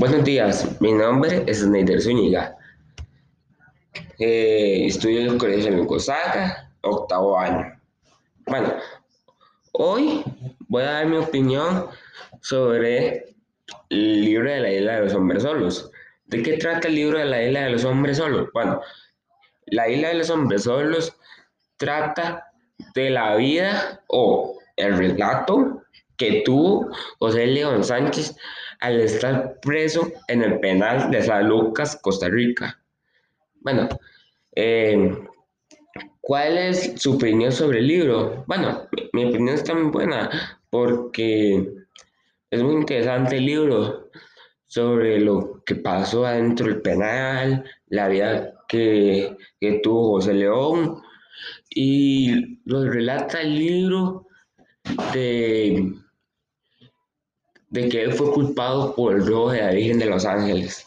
Buenos días, mi nombre es Neider Zúñiga. Eh, estudio en el Colegio Lucosaga, octavo año. Bueno, hoy voy a dar mi opinión sobre el libro de la isla de los hombres solos. ¿De qué trata el libro de la isla de los hombres solos? Bueno, la isla de los hombres solos trata de la vida o el relato que tuvo José León Sánchez al estar preso en el penal de San Lucas, Costa Rica. Bueno, eh, ¿cuál es su opinión sobre el libro? Bueno, mi, opinión está muy buena porque es muy interesante el libro sobre lo que pasó adentro del penal, la vida que, que tuvo José León y lo relata el libro de de que él fue culpado por el robo de la Virgen de los Ángeles.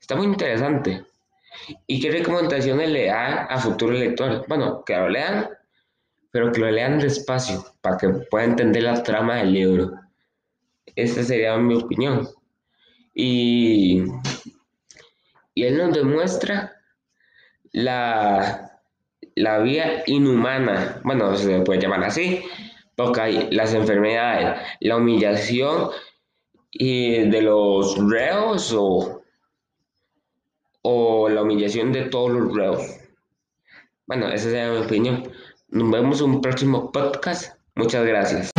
Está muy interesante. ¿Y qué recomendaciones le da a futuros lectores? Bueno, que lo lean, pero que lo lean despacio para que puedan entender la trama del libro. Esa sería mi opinión. Y, y él nos demuestra la, la vía inhumana, bueno, se puede llamar así, hay las enfermedades, la humillación y de los reos o, o la humillación de todos los reos. Bueno, esa es mi opinión. Nos vemos en un próximo podcast. Muchas gracias.